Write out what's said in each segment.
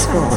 To TranceForm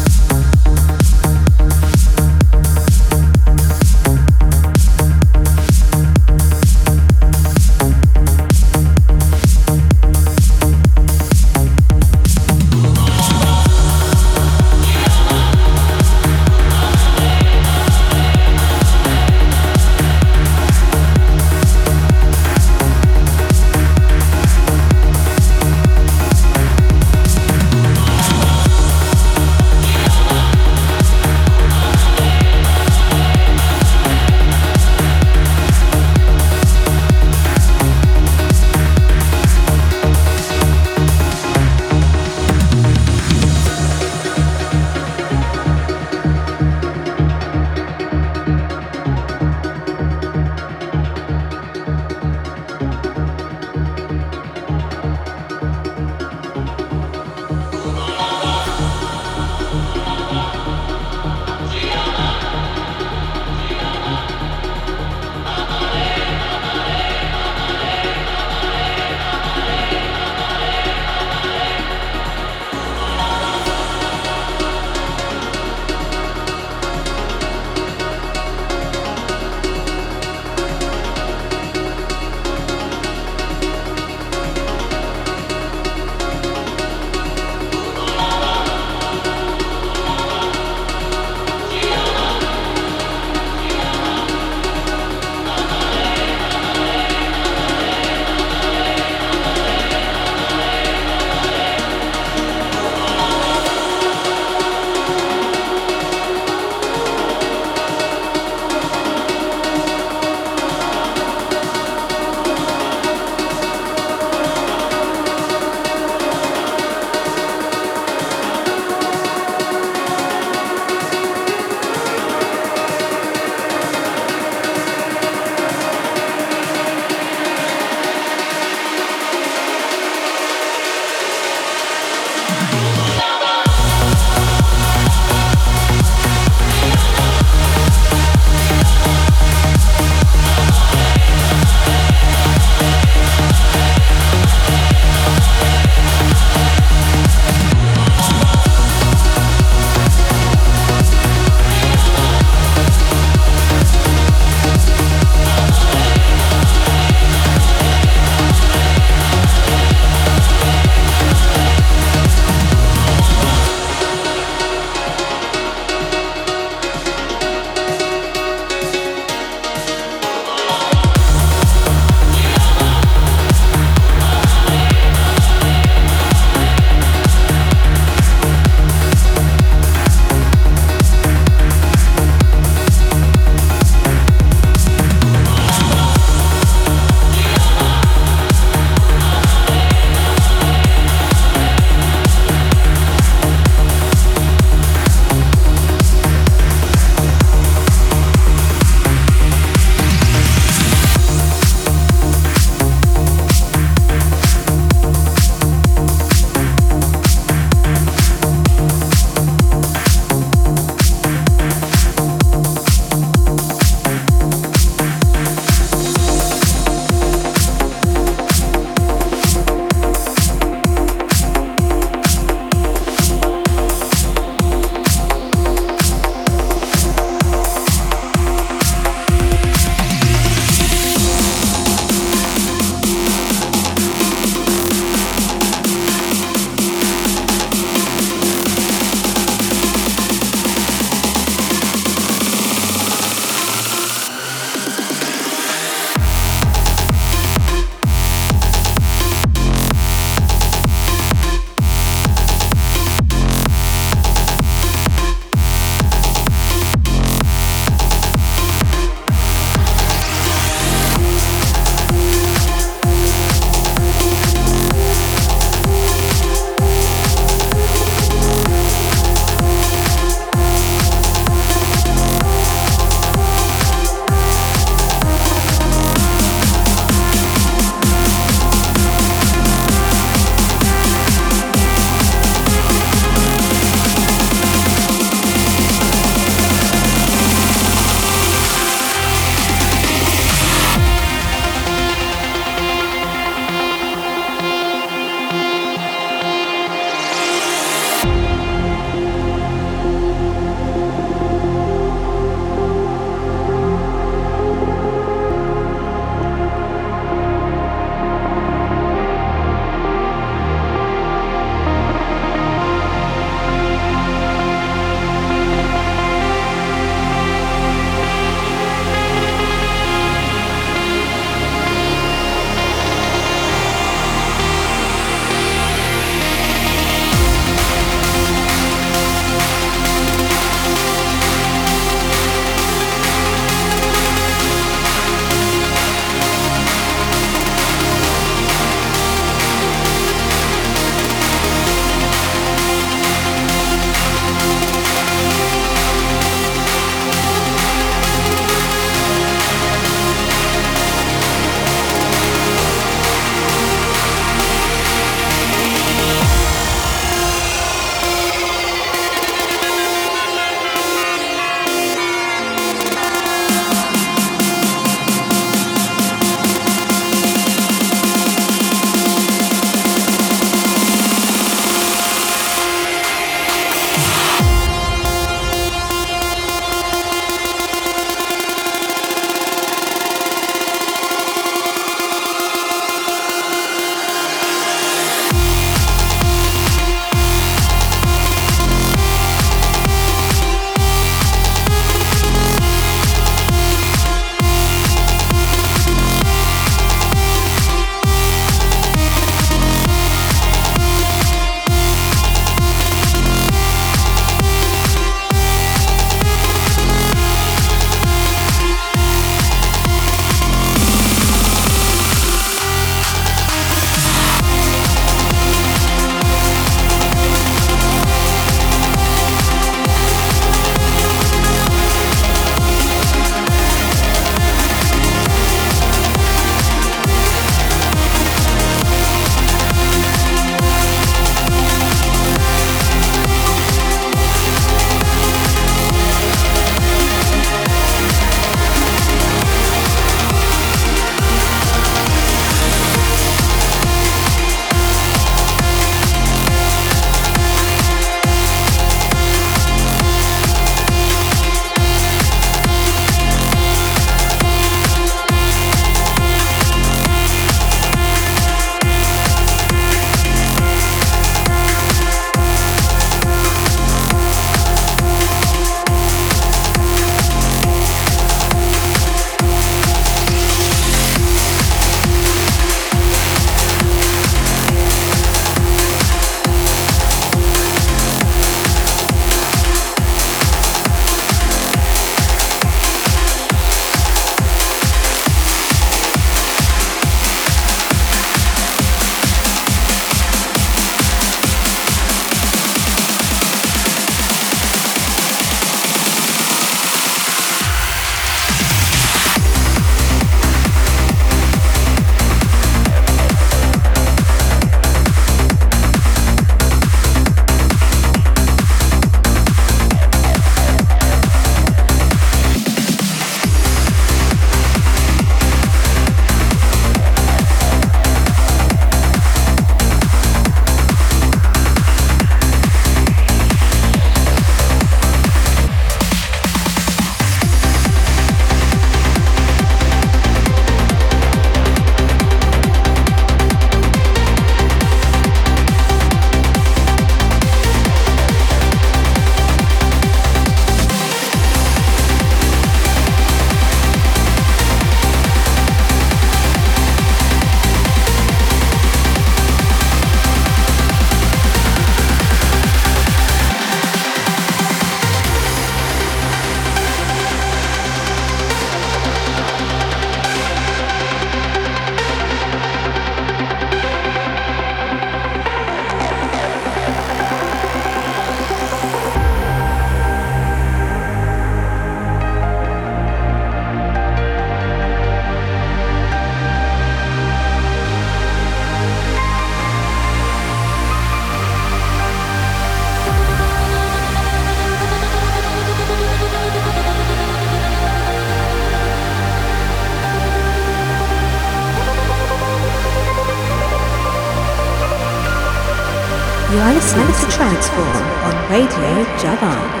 on Radio Java.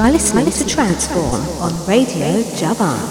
You are listening to TranceForm on Radio Javan.